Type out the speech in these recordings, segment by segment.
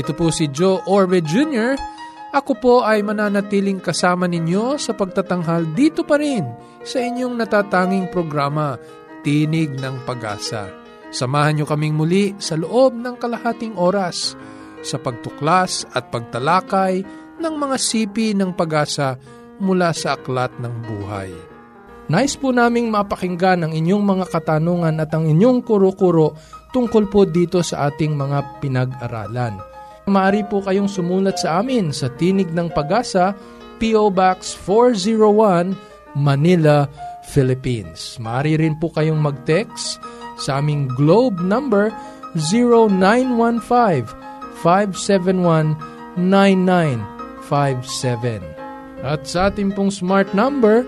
Ito po si Joe Orbe Jr., ako po ay mananatiling kasama ninyo sa pagtatanghal dito pa rin sa inyong natatanging programa, Tinig ng Pag-asa. Samahan nyo kaming muli sa loob ng kalahating oras sa pagtuklas at pagtalakay ng mga sipi ng pag-asa mula sa aklat ng buhay. Nice po naming mapakinggan ang inyong mga katanungan at ang inyong kuro-kuro tungkol po dito sa ating mga pinag-aralan. Maaari po kayong sumulat sa amin sa Tinig ng Pag-asa, P.O. Box 401, Manila, Philippines. Maaari rin po kayong mag-text sa aming Globe number 0915-571-9957. At sa ating pong smart number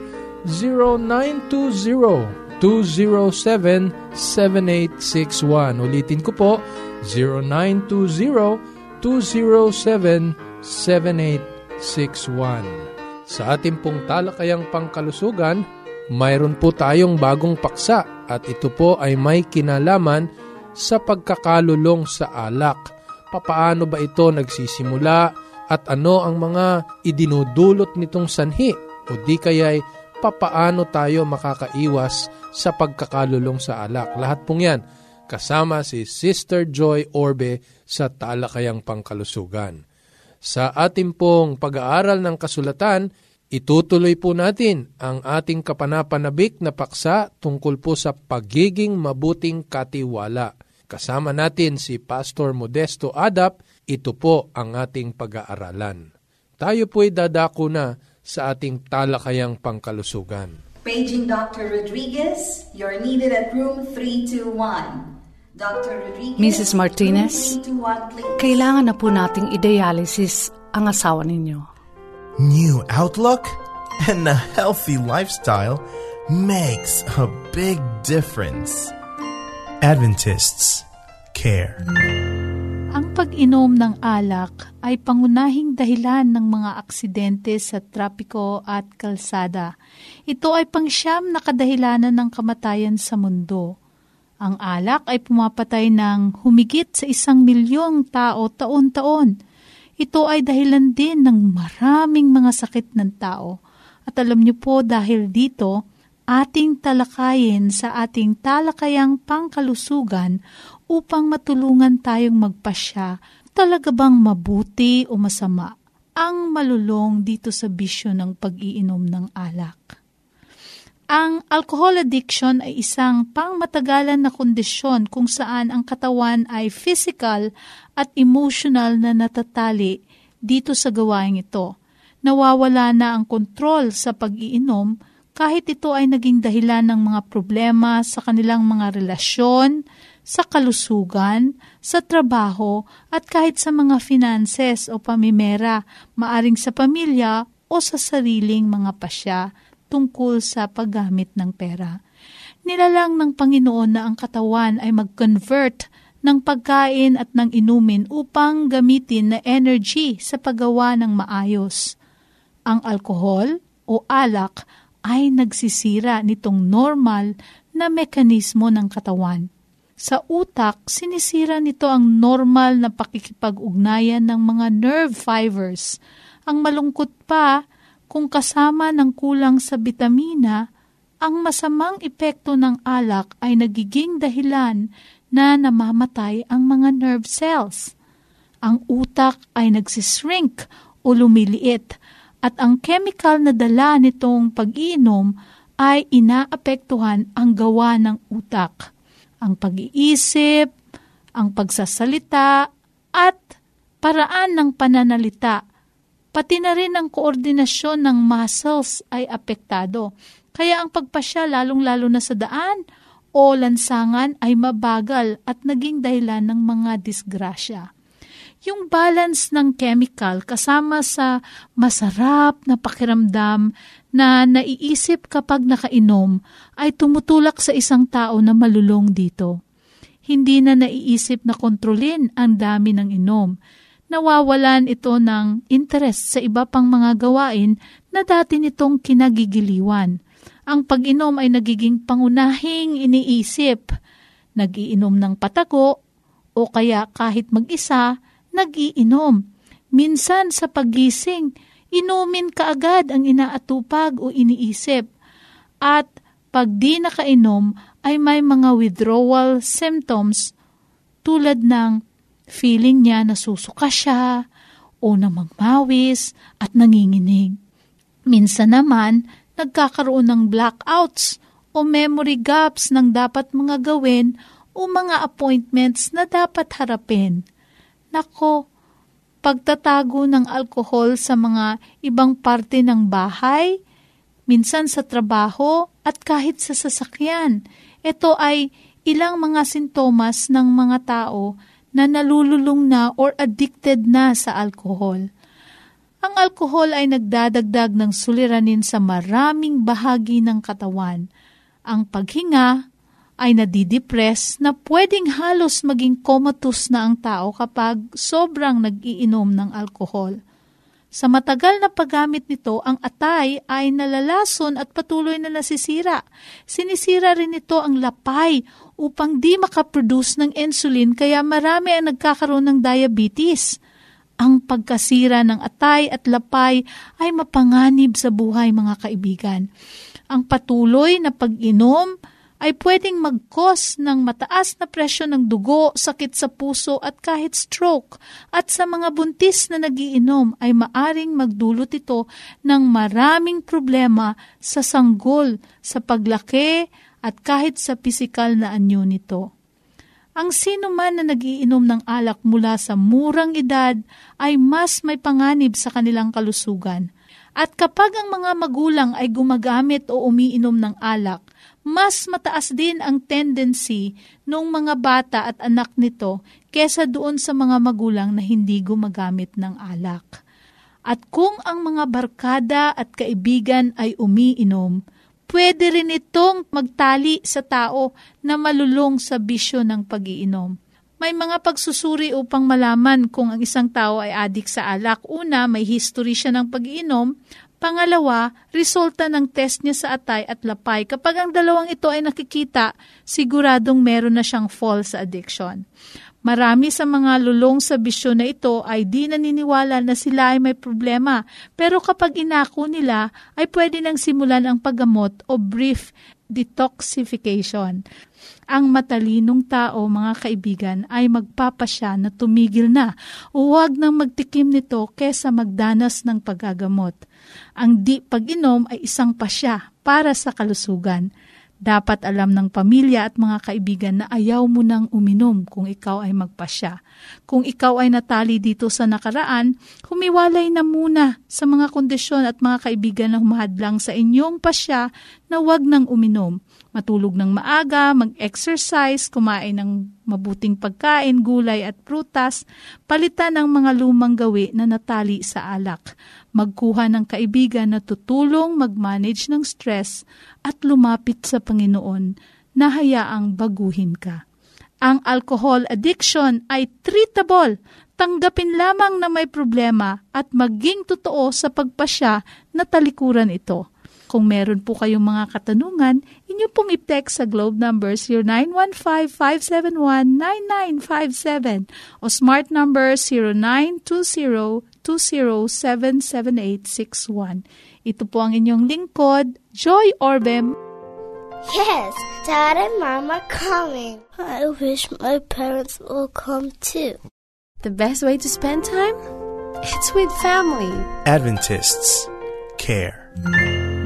0920-207-7861. Ulitin ko po, 0920 0917-207-7861. Sa ating pong talakayang pangkalusugan, mayroon po tayong bagong paksa at ito po ay may kinalaman sa pagkakalulong sa alak. Papaano ba ito nagsisimula at ano ang mga idinudulot nitong sanhi o di kaya'y papaano tayo makakaiwas sa pagkakalulong sa alak. Lahat pong yan kasama si Sister Joy Orbe sa Talakayang Pangkalusugan. Sa ating pong pag-aaral ng kasulatan, itutuloy po natin ang ating kapanapanabik na paksa tungkol po sa pagiging mabuting katiwala. Kasama natin si Pastor Modesto Adap, ito po ang ating pag-aaralan. Tayo po'y dadako na sa ating talakayang pangkalusugan. Paging Dr. Rodriguez, you're needed at room 321. Mrs. Martinez, kailangan na po nating i-dialysis ang asawa ninyo. New outlook and a healthy lifestyle makes a big difference. Adventists care. Ang pag-inom ng alak ay pangunahing dahilan ng mga aksidente sa trapiko at kalsada. Ito ay pangsyam na kadahilanan ng kamatayan sa mundo. Ang alak ay pumapatay ng humigit sa isang milyong tao taon-taon. Ito ay dahilan din ng maraming mga sakit ng tao. At alam niyo po dahil dito, ating talakayin sa ating talakayang pangkalusugan upang matulungan tayong magpasya talaga bang mabuti o masama ang malulong dito sa bisyo ng pag-iinom ng alak. Ang alcohol addiction ay isang pangmatagalan na kondisyon kung saan ang katawan ay physical at emotional na natatali dito sa gawaing ito. Nawawala na ang kontrol sa pag-iinom kahit ito ay naging dahilan ng mga problema sa kanilang mga relasyon, sa kalusugan, sa trabaho, at kahit sa mga finances o pamimera, maaring sa pamilya o sa sariling mga pasya tungkol sa paggamit ng pera. Nilalang ng Panginoon na ang katawan ay mag-convert ng pagkain at ng inumin upang gamitin na energy sa paggawa ng maayos. Ang alkohol o alak ay nagsisira nitong normal na mekanismo ng katawan. Sa utak, sinisira nito ang normal na pakikipag-ugnayan ng mga nerve fibers. Ang malungkot pa, kung kasama ng kulang sa bitamina, ang masamang epekto ng alak ay nagiging dahilan na namamatay ang mga nerve cells. Ang utak ay nagsishrink o lumiliit at ang chemical na dala nitong pag-iinom ay inaapektuhan ang gawa ng utak. Ang pag-iisip, ang pagsasalita, at paraan ng pananalita Pati na rin ang koordinasyon ng muscles ay apektado. Kaya ang pagpasya lalong-lalo na sa daan o lansangan ay mabagal at naging dahilan ng mga disgrasya. yung balance ng chemical kasama sa masarap na pakiramdam na naiisip kapag nakainom ay tumutulak sa isang tao na malulong dito. Hindi na naiisip na kontrolin ang dami ng inom. Nawawalan ito ng interest sa iba pang mga gawain na dati nitong kinagigiliwan. Ang pag-inom ay nagiging pangunahing iniisip. Nagiinom ng patago o kaya kahit mag-isa, nagiinom. Minsan sa pagising, inumin kaagad ang inaatupag o iniisip. At pag di nakainom, ay may mga withdrawal symptoms tulad ng feeling niya na susuka siya o na magmawis at nanginginig. Minsan naman, nagkakaroon ng blackouts o memory gaps ng dapat mga gawin o mga appointments na dapat harapin. Nako, pagtatago ng alkohol sa mga ibang parte ng bahay, minsan sa trabaho at kahit sa sasakyan. Ito ay ilang mga sintomas ng mga tao na nalululong na or addicted na sa alkohol. Ang alkohol ay nagdadagdag ng suliranin sa maraming bahagi ng katawan. Ang paghinga, ay nadidepress na pwedeng halos maging comatose na ang tao kapag sobrang nag-iinom ng alkohol. Sa matagal na paggamit nito, ang atay ay nalalason at patuloy na nasisira. Sinisira rin nito ang lapay upang di makaproduce ng insulin kaya marami ang nagkakaroon ng diabetes. Ang pagkasira ng atay at lapay ay mapanganib sa buhay mga kaibigan. Ang patuloy na pag-inom ay pwedeng mag-cause ng mataas na presyon ng dugo, sakit sa puso at kahit stroke. At sa mga buntis na nagiinom ay maaring magdulot ito ng maraming problema sa sanggol, sa paglaki at kahit sa pisikal na anyo nito. Ang sino man na nagiinom ng alak mula sa murang edad ay mas may panganib sa kanilang kalusugan. At kapag ang mga magulang ay gumagamit o umiinom ng alak, mas mataas din ang tendency ng mga bata at anak nito kesa doon sa mga magulang na hindi gumagamit ng alak. At kung ang mga barkada at kaibigan ay umiinom, pwede rin itong magtali sa tao na malulong sa bisyo ng pag-iinom. May mga pagsusuri upang malaman kung ang isang tao ay adik sa alak. Una, may history siya ng pag-iinom. Pangalawa, resulta ng test niya sa atay at lapay. Kapag ang dalawang ito ay nakikita, siguradong meron na siyang fall sa addiction. Marami sa mga lulong sa bisyo na ito ay di naniniwala na sila ay may problema. Pero kapag inako nila, ay pwede nang simulan ang paggamot o brief detoxification. Ang matalinong tao, mga kaibigan, ay magpapasya na tumigil na. Huwag nang magtikim nito kesa magdanas ng paggagamot. Ang di pag-inom ay isang pasya para sa kalusugan. Dapat alam ng pamilya at mga kaibigan na ayaw mo nang uminom kung ikaw ay magpasya. Kung ikaw ay natali dito sa nakaraan, humiwalay na muna sa mga kondisyon at mga kaibigan na humahadlang sa inyong pasya na huwag nang uminom matulog ng maaga, mag-exercise, kumain ng mabuting pagkain, gulay at prutas, palitan ng mga lumang gawi na natali sa alak, magkuha ng kaibigan na tutulong mag-manage ng stress at lumapit sa Panginoon na hayaang baguhin ka. Ang alcohol addiction ay treatable. Tanggapin lamang na may problema at maging totoo sa pagpasya na talikuran ito. Kung meron po kayong mga katanungan, inyo pong i-text sa globe number 0915-571-9957 o smart number 0920-2077861. Ito po ang inyong lingkod, Joy Orbem. Yes, Dad and Mom are coming. I wish my parents will come too. The best way to spend time? It's with family. Adventists care.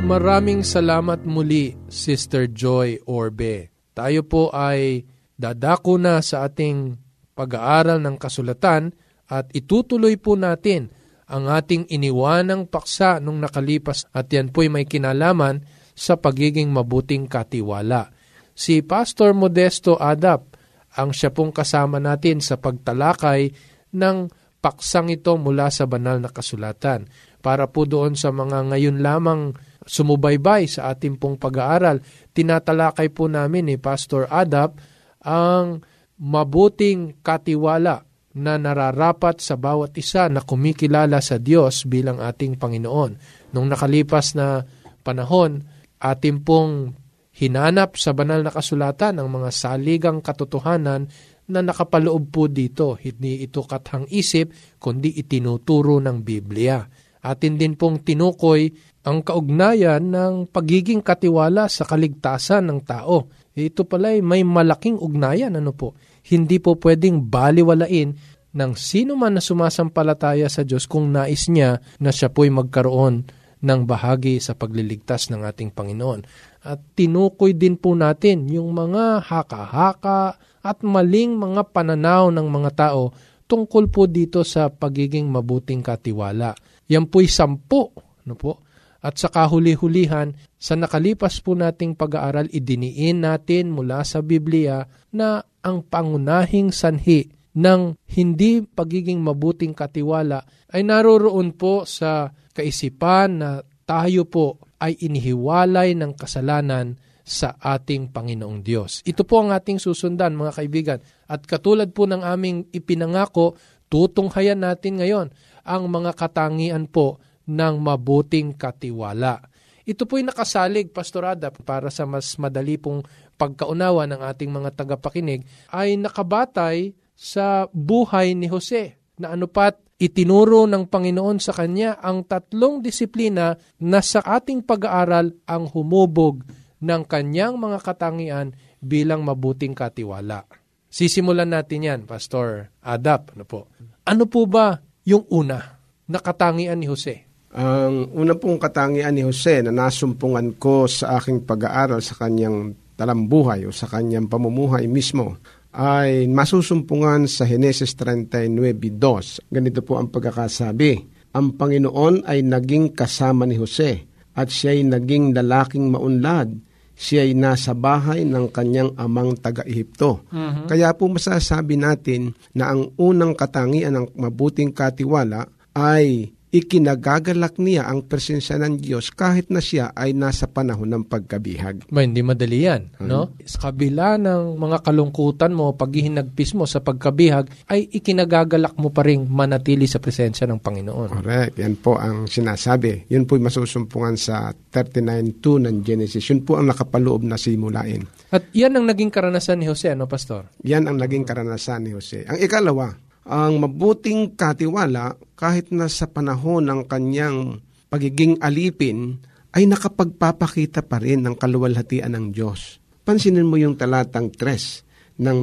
Maraming salamat muli, Sister Joy Orbe. Tayo po ay dadako na sa ating pag-aaral ng kasulatan at itutuloy po natin ang ating iniwanang paksa nung nakalipas at yan po'y may kinalaman sa pagiging mabuting katiwala. Si Pastor Modesto Adap ang siya pong kasama natin sa pagtalakay ng paksang ito mula sa banal na kasulatan. Para po doon sa mga ngayon lamang sumubaybay sa ating pong pag-aaral, tinatalakay po namin ni Pastor Adap ang mabuting katiwala na nararapat sa bawat isa na kumikilala sa Diyos bilang ating Panginoon. Nung nakalipas na panahon, ating pong hinanap sa banal na kasulatan ang mga saligang katotohanan na nakapaloob po dito. Hindi ito kathang isip, kundi itinuturo ng Biblia. Atin din pong tinukoy ang kaugnayan ng pagiging katiwala sa kaligtasan ng tao. Ito pala ay may malaking ugnayan. Ano po? Hindi po pwedeng baliwalain ng sino man na sumasampalataya sa Diyos kung nais niya na siya po'y magkaroon ng bahagi sa pagliligtas ng ating Panginoon. At tinukoy din po natin yung mga haka-haka at maling mga pananaw ng mga tao tungkol po dito sa pagiging mabuting katiwala. Yan po'y sampu. Ano po? At sa kahuli-hulihan, sa nakalipas po nating pag-aaral, idiniin natin mula sa Biblia na ang pangunahing sanhi ng hindi pagiging mabuting katiwala ay naroroon po sa kaisipan na tayo po ay inihiwalay ng kasalanan sa ating Panginoong Diyos. Ito po ang ating susundan mga kaibigan. At katulad po ng aming ipinangako, tutunghayan natin ngayon ang mga katangian po ng mabuting katiwala. Ito po'y nakasalig, Pastorada, para sa mas madali pong pagkaunawa ng ating mga tagapakinig, ay nakabatay sa buhay ni Jose na anupat itinuro ng Panginoon sa kanya ang tatlong disiplina na sa ating pag-aaral ang humubog ng kanyang mga katangian bilang mabuting katiwala. Sisimulan natin yan, Pastor Adap. Ano po? Ano po ba yung una na katangian ni Jose? Ang una pong katangian ni Jose na nasumpungan ko sa aking pag-aaral sa kanyang talambuhay o sa kanyang pamumuhay mismo ay masusumpungan sa Henesis 39.2. Ganito po ang pagkakasabi. Ang Panginoon ay naging kasama ni Jose at siya'y naging lalaking maunlad. Siya'y nasa bahay ng kanyang amang taga-Ehipto. Uh-huh. Kaya po masasabi natin na ang unang katangian ng mabuting katiwala ay ikinagagalak niya ang presensya ng Diyos kahit na siya ay nasa panahon ng pagkabihag. Ba, hindi madali yan. Hmm. No? Sa kabila ng mga kalungkutan mo, paghihinagpis mo sa pagkabihag, ay ikinagagalak mo pa rin manatili sa presensya ng Panginoon. Correct. Yan po ang sinasabi. Yun po masusumpungan sa 39.2 ng Genesis. Yun po ang nakapaloob na simulain. At yan ang naging karanasan ni Jose, ano, Pastor? Yan ang naging karanasan ni Jose. Ang ikalawa, ang mabuting katiwala kahit na sa panahon ng kanyang pagiging alipin ay nakapagpapakita pa rin ng kaluwalhatian ng Diyos. Pansinin mo yung talatang 3 ng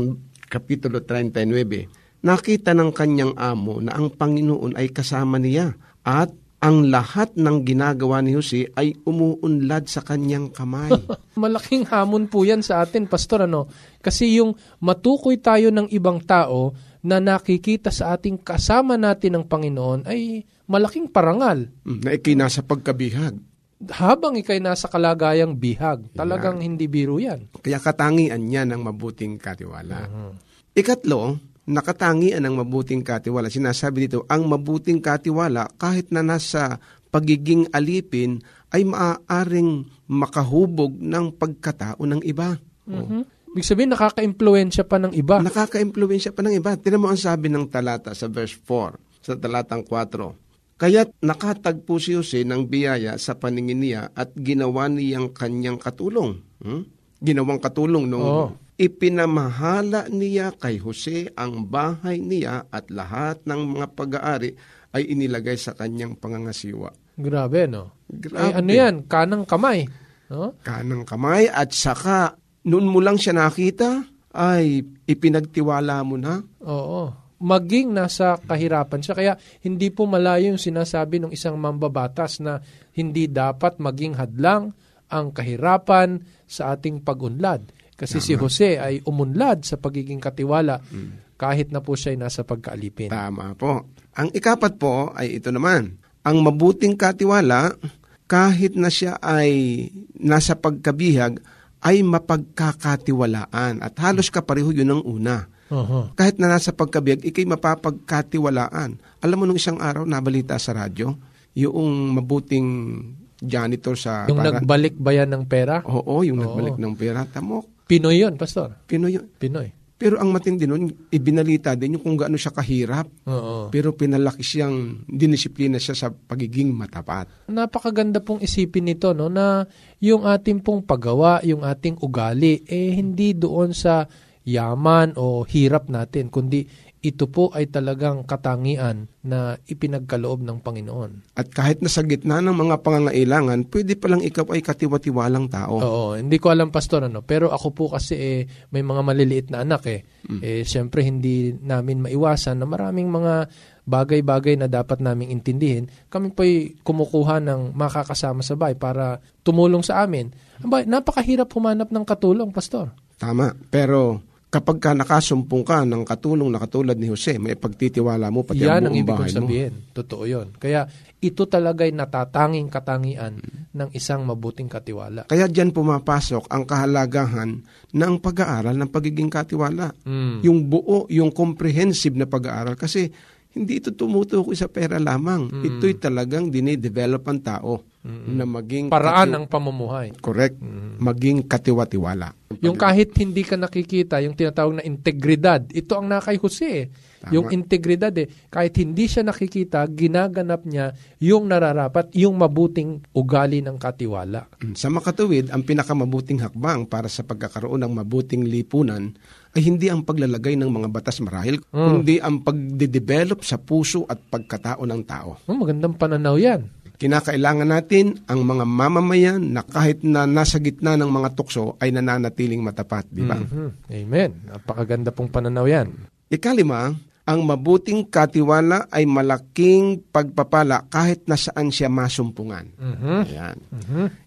Kapitulo 39. Nakita ng kanyang amo na ang Panginoon ay kasama niya at ang lahat ng ginagawa ni Jose ay umuunlad sa kanyang kamay. Malaking hamon po yan sa atin, Pastor. Ano? Kasi yung matukoy tayo ng ibang tao, na nakikita sa ating kasama natin ng Panginoon ay malaking parangal. Mm, na ikay nasa pagkabihag. Habang ikay nasa kalagayang bihag, talagang yeah. hindi biro yan. Kaya katangian niya ng mabuting katiwala. Uh-huh. Ikatlo, nakatangian ng mabuting katiwala. Sinasabi dito, ang mabuting katiwala kahit na nasa pagiging alipin ay maaaring makahubog ng pagkatao ng iba. Uh-huh. Ibig sabihin, nakaka-impluensya pa ng iba. Nakaka-impluensya pa ng iba. Tinan mo ang sabi ng talata sa verse 4, sa talatang 4. Kaya't nakatagpo si Jose ng biyaya sa paningin niya at ginawa niyang kanyang katulong. Hmm? Ginawang katulong nung oh. Ipinamahala niya kay Jose ang bahay niya at lahat ng mga pag-aari ay inilagay sa kanyang pangangasiwa. Grabe, no? Grabe. Ay, ano yan? Kanang kamay. No? Kanang kamay at saka noon mo lang siya nakita, ay ipinagtiwala mo na. Oo. Maging nasa kahirapan siya. Kaya hindi po malayo yung sinasabi ng isang mambabatas na hindi dapat maging hadlang ang kahirapan sa ating pagunlad. Kasi Tama. si Jose ay umunlad sa pagiging katiwala mm. kahit na po siya ay nasa pagkaalipin. Tama po. Ang ikapat po ay ito naman. Ang mabuting katiwala kahit na siya ay nasa pagkabihag ay mapagkakatiwalaan at halos kapareho yun ng una. Uh-huh. Kahit na nasa pagkabiyag, ikay mapapagkatiwalaan. Alam mo nung isang araw, nabalita sa radyo, yung mabuting janitor sa... Yung para- nagbalik ba yan ng pera? Oo, yung Oo. nagbalik ng pera. Tamo, Pinoy yun, Pastor. Pinoy yun. Pinoy. Pero ang matindi nun, ibinalita din yung kung gaano siya kahirap. Oo. Pero pinalaki siyang dinisiplina siya sa pagiging matapat. Napakaganda pong isipin nito no na yung ating pong paggawa, yung ating ugali eh hindi doon sa yaman o hirap natin kundi ito po ay talagang katangian na ipinagkaloob ng Panginoon. At kahit nasa gitna ng mga pangangailangan, pwede palang ikaw ay katiwatiwalang tao. Oo, hindi ko alam pastor ano, pero ako po kasi eh, may mga maliliit na anak eh. Eh syempre hindi namin maiwasan na maraming mga bagay-bagay na dapat naming intindihin. Kami po'y kumukuha ng makakasama sa bahay para tumulong sa amin. Napakahirap humanap ng katulong, pastor. Tama. Pero kapag ka nakasumpong ka ng katulong na katulad ni Jose, may pagtitiwala mo pati Yan ang ang buong ibig bahay kong mo. sabihin. Totoo yon. Kaya ito talaga'y natatanging katangian ng isang mabuting katiwala. Kaya diyan pumapasok ang kahalagahan ng pag-aaral ng pagiging katiwala. Mm. Yung buo, yung comprehensive na pag-aaral. Kasi hindi ito tumutukoy sa pera lamang. Ito'y talagang dinidevelop ang tao na maging... Paraan kati- ng pamumuhay. Correct. Maging katiwa-tiwala. Yung kahit hindi ka nakikita, yung tinatawag na integridad, ito ang nakay Jose. eh. Yung integridad eh, kahit hindi siya nakikita, ginaganap niya yung nararapat, yung mabuting ugali ng katiwala. Sa makatuwid, ang pinakamabuting hakbang para sa pagkakaroon ng mabuting lipunan ay hindi ang paglalagay ng mga batas marahil, kundi ang pagde-develop sa puso at pagkatao ng tao. Oh, magandang pananaw yan. Kinakailangan natin ang mga mamamayan na kahit na nasa gitna ng mga tukso ay nananatiling matapat, di ba? Mhm. Amen. Napakaganda pong pananaw yan. Ikalima, ang mabuting katiwala ay malaking pagpapala kahit na saan siya masumpungan. Mhm. Ayan.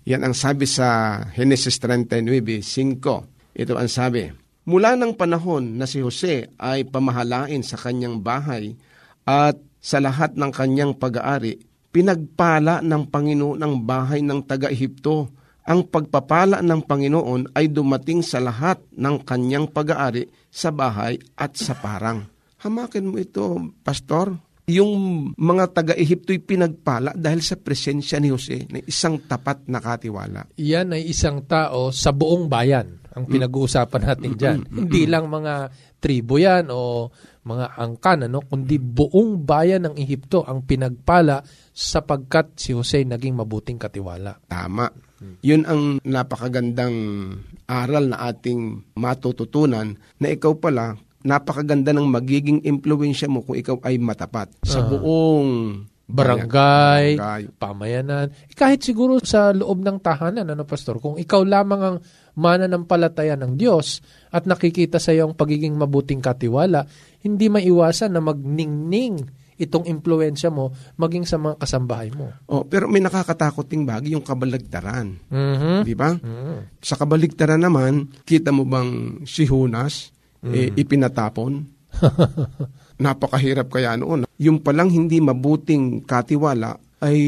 Yan ang sabi sa Genesis 39.5. Ito ang sabi, Mula ng panahon na si Jose ay pamahalain sa kanyang bahay at sa lahat ng kanyang pag-aari, pinagpala ng Panginoon ang bahay ng taga-Ehipto. Ang pagpapala ng Panginoon ay dumating sa lahat ng kanyang pag-aari sa bahay at sa parang. Hamakin mo ito, Pastor. Yung mga taga-Ehipto'y pinagpala dahil sa presensya ni Jose na isang tapat na katiwala. Yan ay isang tao sa buong bayan ang pinag-uusapan natin dyan. Hindi lang mga tribo yan o mga angkan, ano, kundi buong bayan ng Ehipto ang pinagpala sapagkat si Jose naging mabuting katiwala. Tama. Yun ang napakagandang aral na ating matututunan na ikaw pala, napakaganda ng magiging impluensya mo kung ikaw ay matapat sa buong Barangay, Barangay. pamayanan, eh, kahit siguro sa loob ng tahanan, ano pastor, kung ikaw lamang ang mananampalataya ng Diyos at nakikita sa iyo ang pagiging mabuting katiwala, hindi maiwasan na magningning itong impluensya mo maging sa mga kasambahay mo. Oh, pero may nakakatakot ding bagay yung kabaligtaran. Mhm. Di ba? Sa kabaligtaran naman, kita mo bang si Hunas eh, ipinatapon? Napakahirap kaya noon. Yung palang hindi mabuting katiwala ay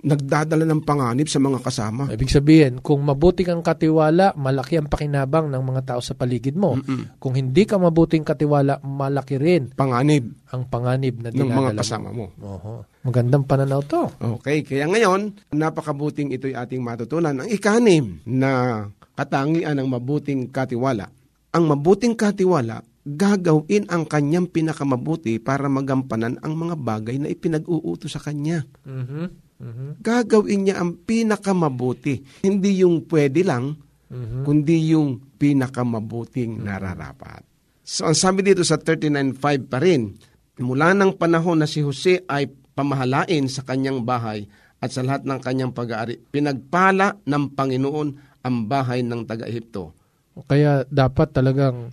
nagdadala ng panganib sa mga kasama. Ibig sabihin, kung mabuti kang katiwala, malaki ang pakinabang ng mga tao sa paligid mo. Kung hindi ka mabuting katiwala, malaki rin Panganib ang panganib na ng mga kasama mo. Oho. Magandang pananaw to. Okay, kaya ngayon, napakabuting ito'y ating matutunan. Ang ikanim na katangian ng mabuting katiwala. Ang mabuting katiwala, gagawin ang kanyang pinakamabuti para magampanan ang mga bagay na ipinag-uuto sa kanya. Mhm. Mhm. Gagawin niya ang pinakamabuti. Hindi yung pwede lang, kundi yung pinakamabuting nararapat. So ang sabi dito sa 39.5 pa rin, mula ng panahon na si Jose ay pamahalain sa kanyang bahay at sa lahat ng kanyang pag-aari, pinagpala ng Panginoon ang bahay ng taga-Ehipto. Kaya dapat talagang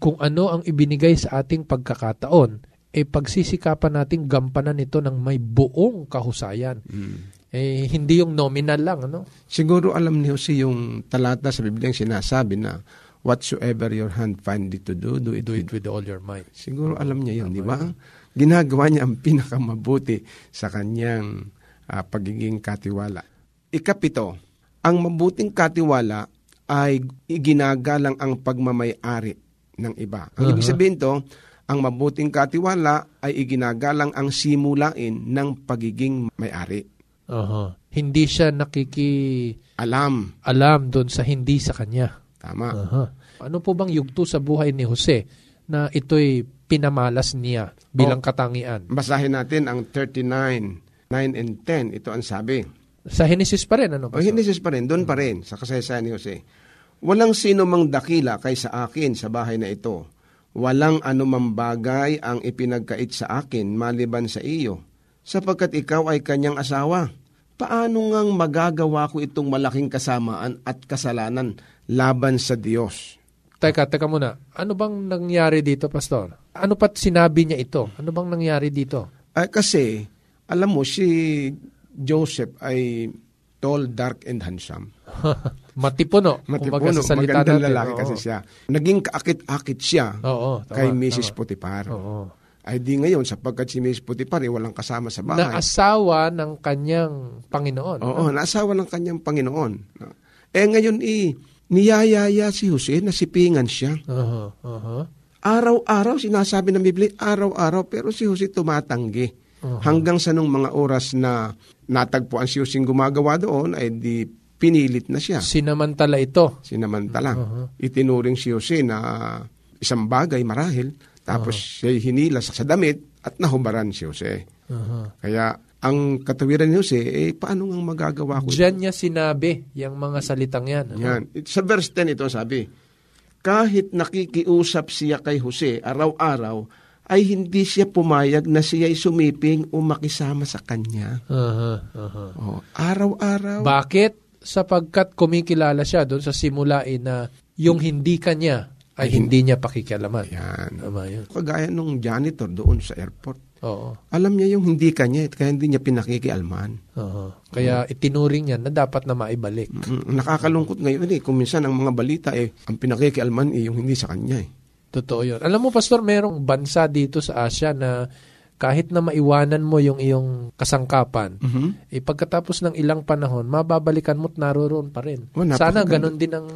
kung ano ang ibinigay sa ating pagkakataon, eh pagsisikapan nating gampanan ito ng may buong kahusayan. Eh hindi yung nominal lang, ano? Siguro alam ni Jose yung talata sa Biblia yung sinasabi na whatsoever your hand find it to do, do it, Do it with all your might. Siguro alam niya yun, di ba? Ginagawa niya ang pinakamabuti sa kanyang ah, pagiging katiwala. Ikapito, ang mabuting katiwala ay iginagalang ang pagmamay-ari ng iba. Ang ibig sabihin to, ang mabuting katiwala ay iginagalang ang simulain ng pagiging may-ari. Aha. Hindi siya nakiki Alam. alam doon sa hindi sa kanya. Tama. Aha. Ano po bang yugto sa buhay ni Jose na ito'y pinamalas niya bilang Oh. katangian? Basahin natin ang 39, 9 and 10. Ito ang sabi. Sa Genesis pa rin, ano? O Genesis pa rin, doon pa rin, sa kasaysayan ni Jose. Walang sino mang dakila kaysa akin sa bahay na ito. Walang anumang bagay ang ipinagkait sa akin maliban sa iyo, sapagkat ikaw ay kanyang asawa. Paano ngang magagawa ko itong malaking kasamaan at kasalanan laban sa Diyos? Teka, teka muna. Ano bang nangyari dito, Pastor? Ano pat sinabi niya ito? Ano bang nangyari dito? Ay, kasi, alam mo, si Joseph ay tall, dark, and handsome. Matipuno. Matipuno, sa magandang natin. lalaki Oo. kasi siya. Naging kaakit-akit siya Oo, tama, kay Mrs. tama. Potiphar. Oo. Ay di ngayon, sapagkat si Mrs. Potiphar ay walang kasama sa bahay. Na asawa ng kanyang Panginoon. Oo, naasawa ng kanyang Panginoon. Eh ngayon, i niyayaya si Jose, nasipingan siya. Aha, aha. Araw-araw, sinasabi ng Biblia, araw-araw, pero si Jose tumatanggi. Hanggang sa nung mga oras na natagpuan si Jose gumagawa doon, ay di pinilit na siya. Sinamantala ito. Sinamantala. Itinuring si Jose na isang bagay marahil, tapos siya'y hinila sa damit at nahubaran si Jose. Aha. Kaya ang katawiran ni Jose, eh paano nga magagawa ko? ito? Diyan niya sinabi yung mga salitang yan. ano? Yan. Sa verse 10 ito sabi, kahit nakikiusap siya kay Jose araw-araw, ay hindi siya pumayag na siya'y sumiping o makisama sa kanya. Aha, aha. Oh, araw-araw. Bakit? Sapagkat kumikilala siya doon sa simulain na yung hindi kanya ay hindi niya pakikialaman. Yan. Tama yun. Kagaya nung janitor doon sa airport. Oo. Alam niya yung hindi kanya, kaya hindi niya pinakikialman. Oo. Kaya itinuring niya na dapat na maibalik. Mm, Nakakalungkot ngayon eh, kung minsan ang mga balita eh, ang pinakikialman eh, yung hindi sa kanya eh. Totoo yun. Alam mo, Pastor, merong bansa dito sa Asia na kahit na maiwanan mo yung iyong kasangkapan, Mhm. eh pagkatapos ng ilang panahon, mababalikan mo't naroon pa rin. Oh. Sana ganun din ang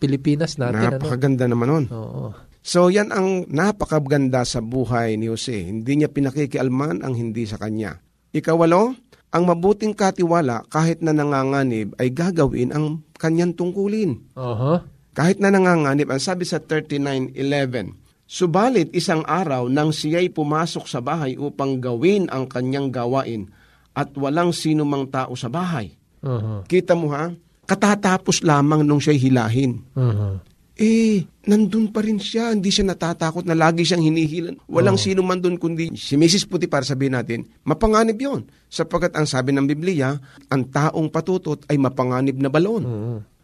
Pilipinas natin. ano? Napakaganda naman nun. Oo. So yan ang napakaganda sa buhay ni Jose. Hindi niya pinakikialman ang hindi sa kanya. Ikawalo, ang mabuting katiwala kahit na nanganganib ay gagawin ang kanyang tungkulin. Aha. Kahit na nanganganib, ang sabi sa 39.11, Subalit isang araw nang siya'y pumasok sa bahay upang gawin ang kanyang gawain at walang sino mang tao sa bahay. Aha. Kita mo ha, katatapos lamang nung siya'y hilahin. Aha. Eh, nandun pa rin siya. Hindi siya natatakot na lagi siyang hinihilan. Walang sino man dun kundi si Mrs. Putipar, sabihin natin, mapanganib yon Sapagkat ang sabi ng Biblia, ang taong patutot ay mapanganib na balon.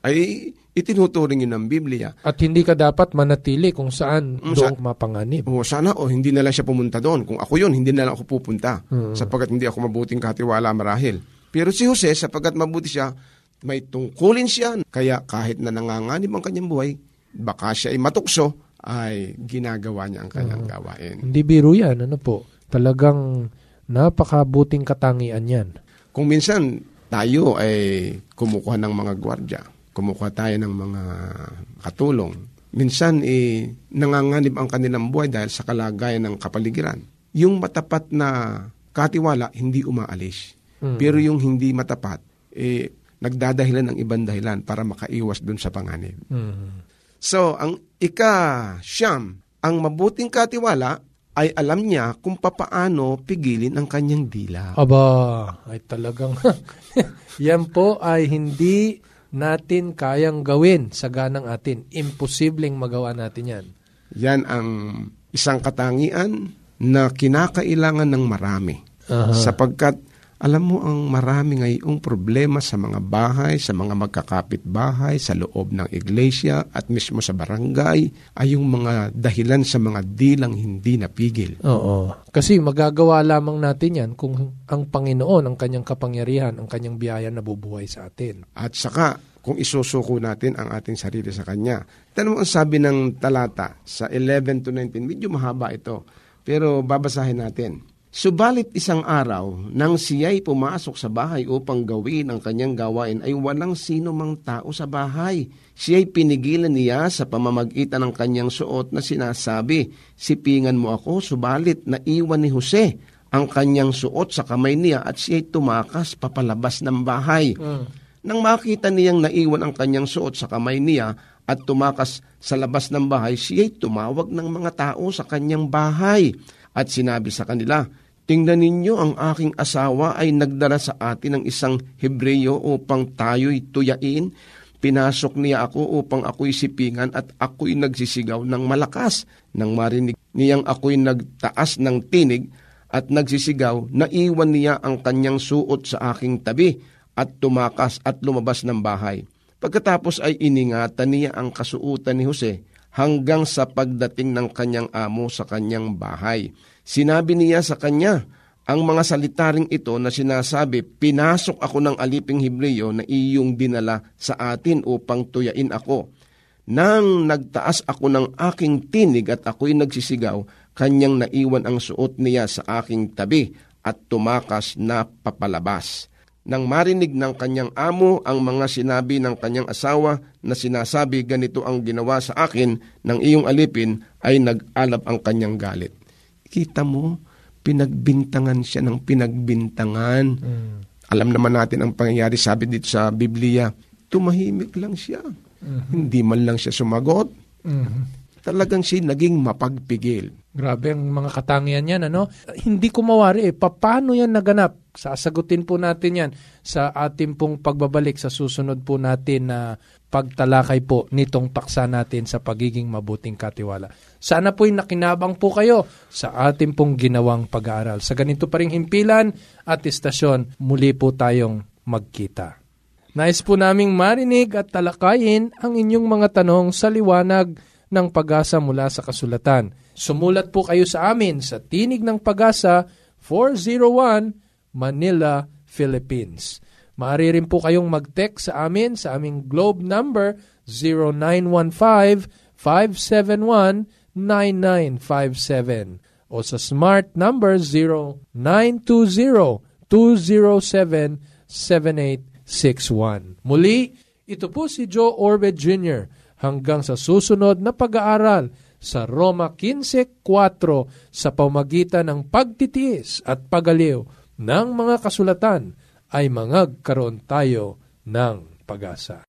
Ay itinuturing yun ng Biblia. At hindi ka dapat manatili kung saan Mm, doon mapanganib. O sana o hindi na lang siya pumunta doon. Kung ako yun, hindi na lang ako pupunta. Sapagkat hindi ako mabuting katiwala marahil. Pero si Jose, sapagkat mabuti siya, may tungkulin siya. Kaya kahit na nanganganib ang kanyang buhay, baka siya ay matukso, ay ginagawa niya ang kanyang gawain. Hindi biro yan. Ano po? Talagang napakabuting katangian yan. Kung minsan tayo ay kumukuha ng mga gwardya, kumukuha tayo ng mga katulong, minsan eh, nanganganib ang kanilang buhay dahil sa kalagayan ng kapaligiran. Yung matapat na katiwala, hindi umaalis. Pero yung hindi matapat, eh, nagdadahilan ng ibang dahilan para makaiwas dun sa panganib. Mhm. So, ang ika siyam, ang mabuting katiwala ay alam niya kung papaano pigilin ang kanyang dila. Aba, ay talagang yan po ay hindi natin kayang gawin sa ganang atin. Imposibleng magawa natin yan. Yan ang isang katangian na kinakailangan ng marami. Aha. Sapagkat alam mo ang marami ngayong problema sa mga bahay, sa mga magkakapit bahay, sa loob ng iglesia at mismo sa barangay ay yung mga dahilan sa mga dilang hindi napigil. Oo. Kasi magagawa lamang natin yan kung ang Panginoon, ang kanyang kapangyarihan, ang kanyang biyaya na bubuhay sa atin. At saka, kung isusuko natin ang ating sarili sa Kanya. Tanong mo ang sabi ng talata sa 11 to 19, medyo mahaba ito. Pero babasahin natin. Subalit isang araw, nang siya'y pumasok sa bahay upang gawin ang kanyang gawain, ay walang sino mang tao sa bahay. Siya'y pinigilan niya sa pamamagitan ng kanyang suot na sinasabi, Sipingan mo ako, subalit naiwan ni Jose ang kanyang suot sa kamay niya at siya'y tumakas papalabas ng bahay. Mm. Nang makita niyang naiwan ang kanyang suot sa kamay niya at tumakas sa labas ng bahay, siya'y tumawag ng mga tao sa kanyang bahay at sinabi sa kanila, Tingnan ninyo ang aking asawa ay nagdala sa atin ng isang Hebreyo upang tayo'y tuyain. Pinasok niya ako upang ako'y sipingan at ako'y nagsisigaw ng malakas. Nang marinig niyang ako'y nagtaas ng tinig at nagsisigaw, naiwan niya ang kanyang suot sa aking tabi at tumakas at lumabas ng bahay. Pagkatapos ay iningatan niya ang kasuutan ni Jose hanggang sa pagdating ng kanyang amo sa kanyang bahay. Sinabi niya sa kanya, ang mga salitaring ito na sinasabi, pinasok ako ng aliping Hebreyo na iyong dinala sa atin upang tuyain ako. Nang nagtaas ako ng aking tinig at ako'y nagsisigaw, kanyang naiwan ang suot niya sa aking tabi at tumakas na papalabas. Nang marinig ng kanyang amo ang mga sinabi ng kanyang asawa na sinasabi ganito ang ginawa sa akin ng iyong alipin ay nag-alap ang kanyang galit. Kita mo, pinagbintangan siya ng pinagbintangan. Mm. Alam naman natin ang pangyayari, sabi dito sa Biblia, tumahimik lang siya. Mm-hmm. Hindi man lang siya sumagot. Mm-hmm. Talagang siya naging mapagpigil. Grabe ang mga katangian yan, ano? Hindi ko mawari eh. Paano yan naganap? Sasagutin po natin yan sa ating pong pagbabalik sa susunod po natin na pagtalakay po nitong paksa natin sa pagiging mabuting katiwala. Sana po'y nakinabang po kayo sa ating pong ginawang pag-aaral. Sa ganito pa rin himpilan at istasyon, muli po tayong magkita. Nais po naming marinig at talakayin ang inyong mga tanong sa liwanag ng pag-asa mula sa kasulatan. Sumulat po kayo sa amin sa Tinig ng Pag-asa 401 Manila, Philippines. Maaari rin po kayong mag-text sa amin sa aming Globe number 0915-571-9957 o sa Smart number 0920-207-7861. Muli, ito po si Joe Orbit Jr. hanggang sa susunod na pag-aaral sa Roma 15.4 sa pamagitan ng pagtitiis at pagaliw ng mga kasulatan ay mangagkaroon tayo ng pag-asa.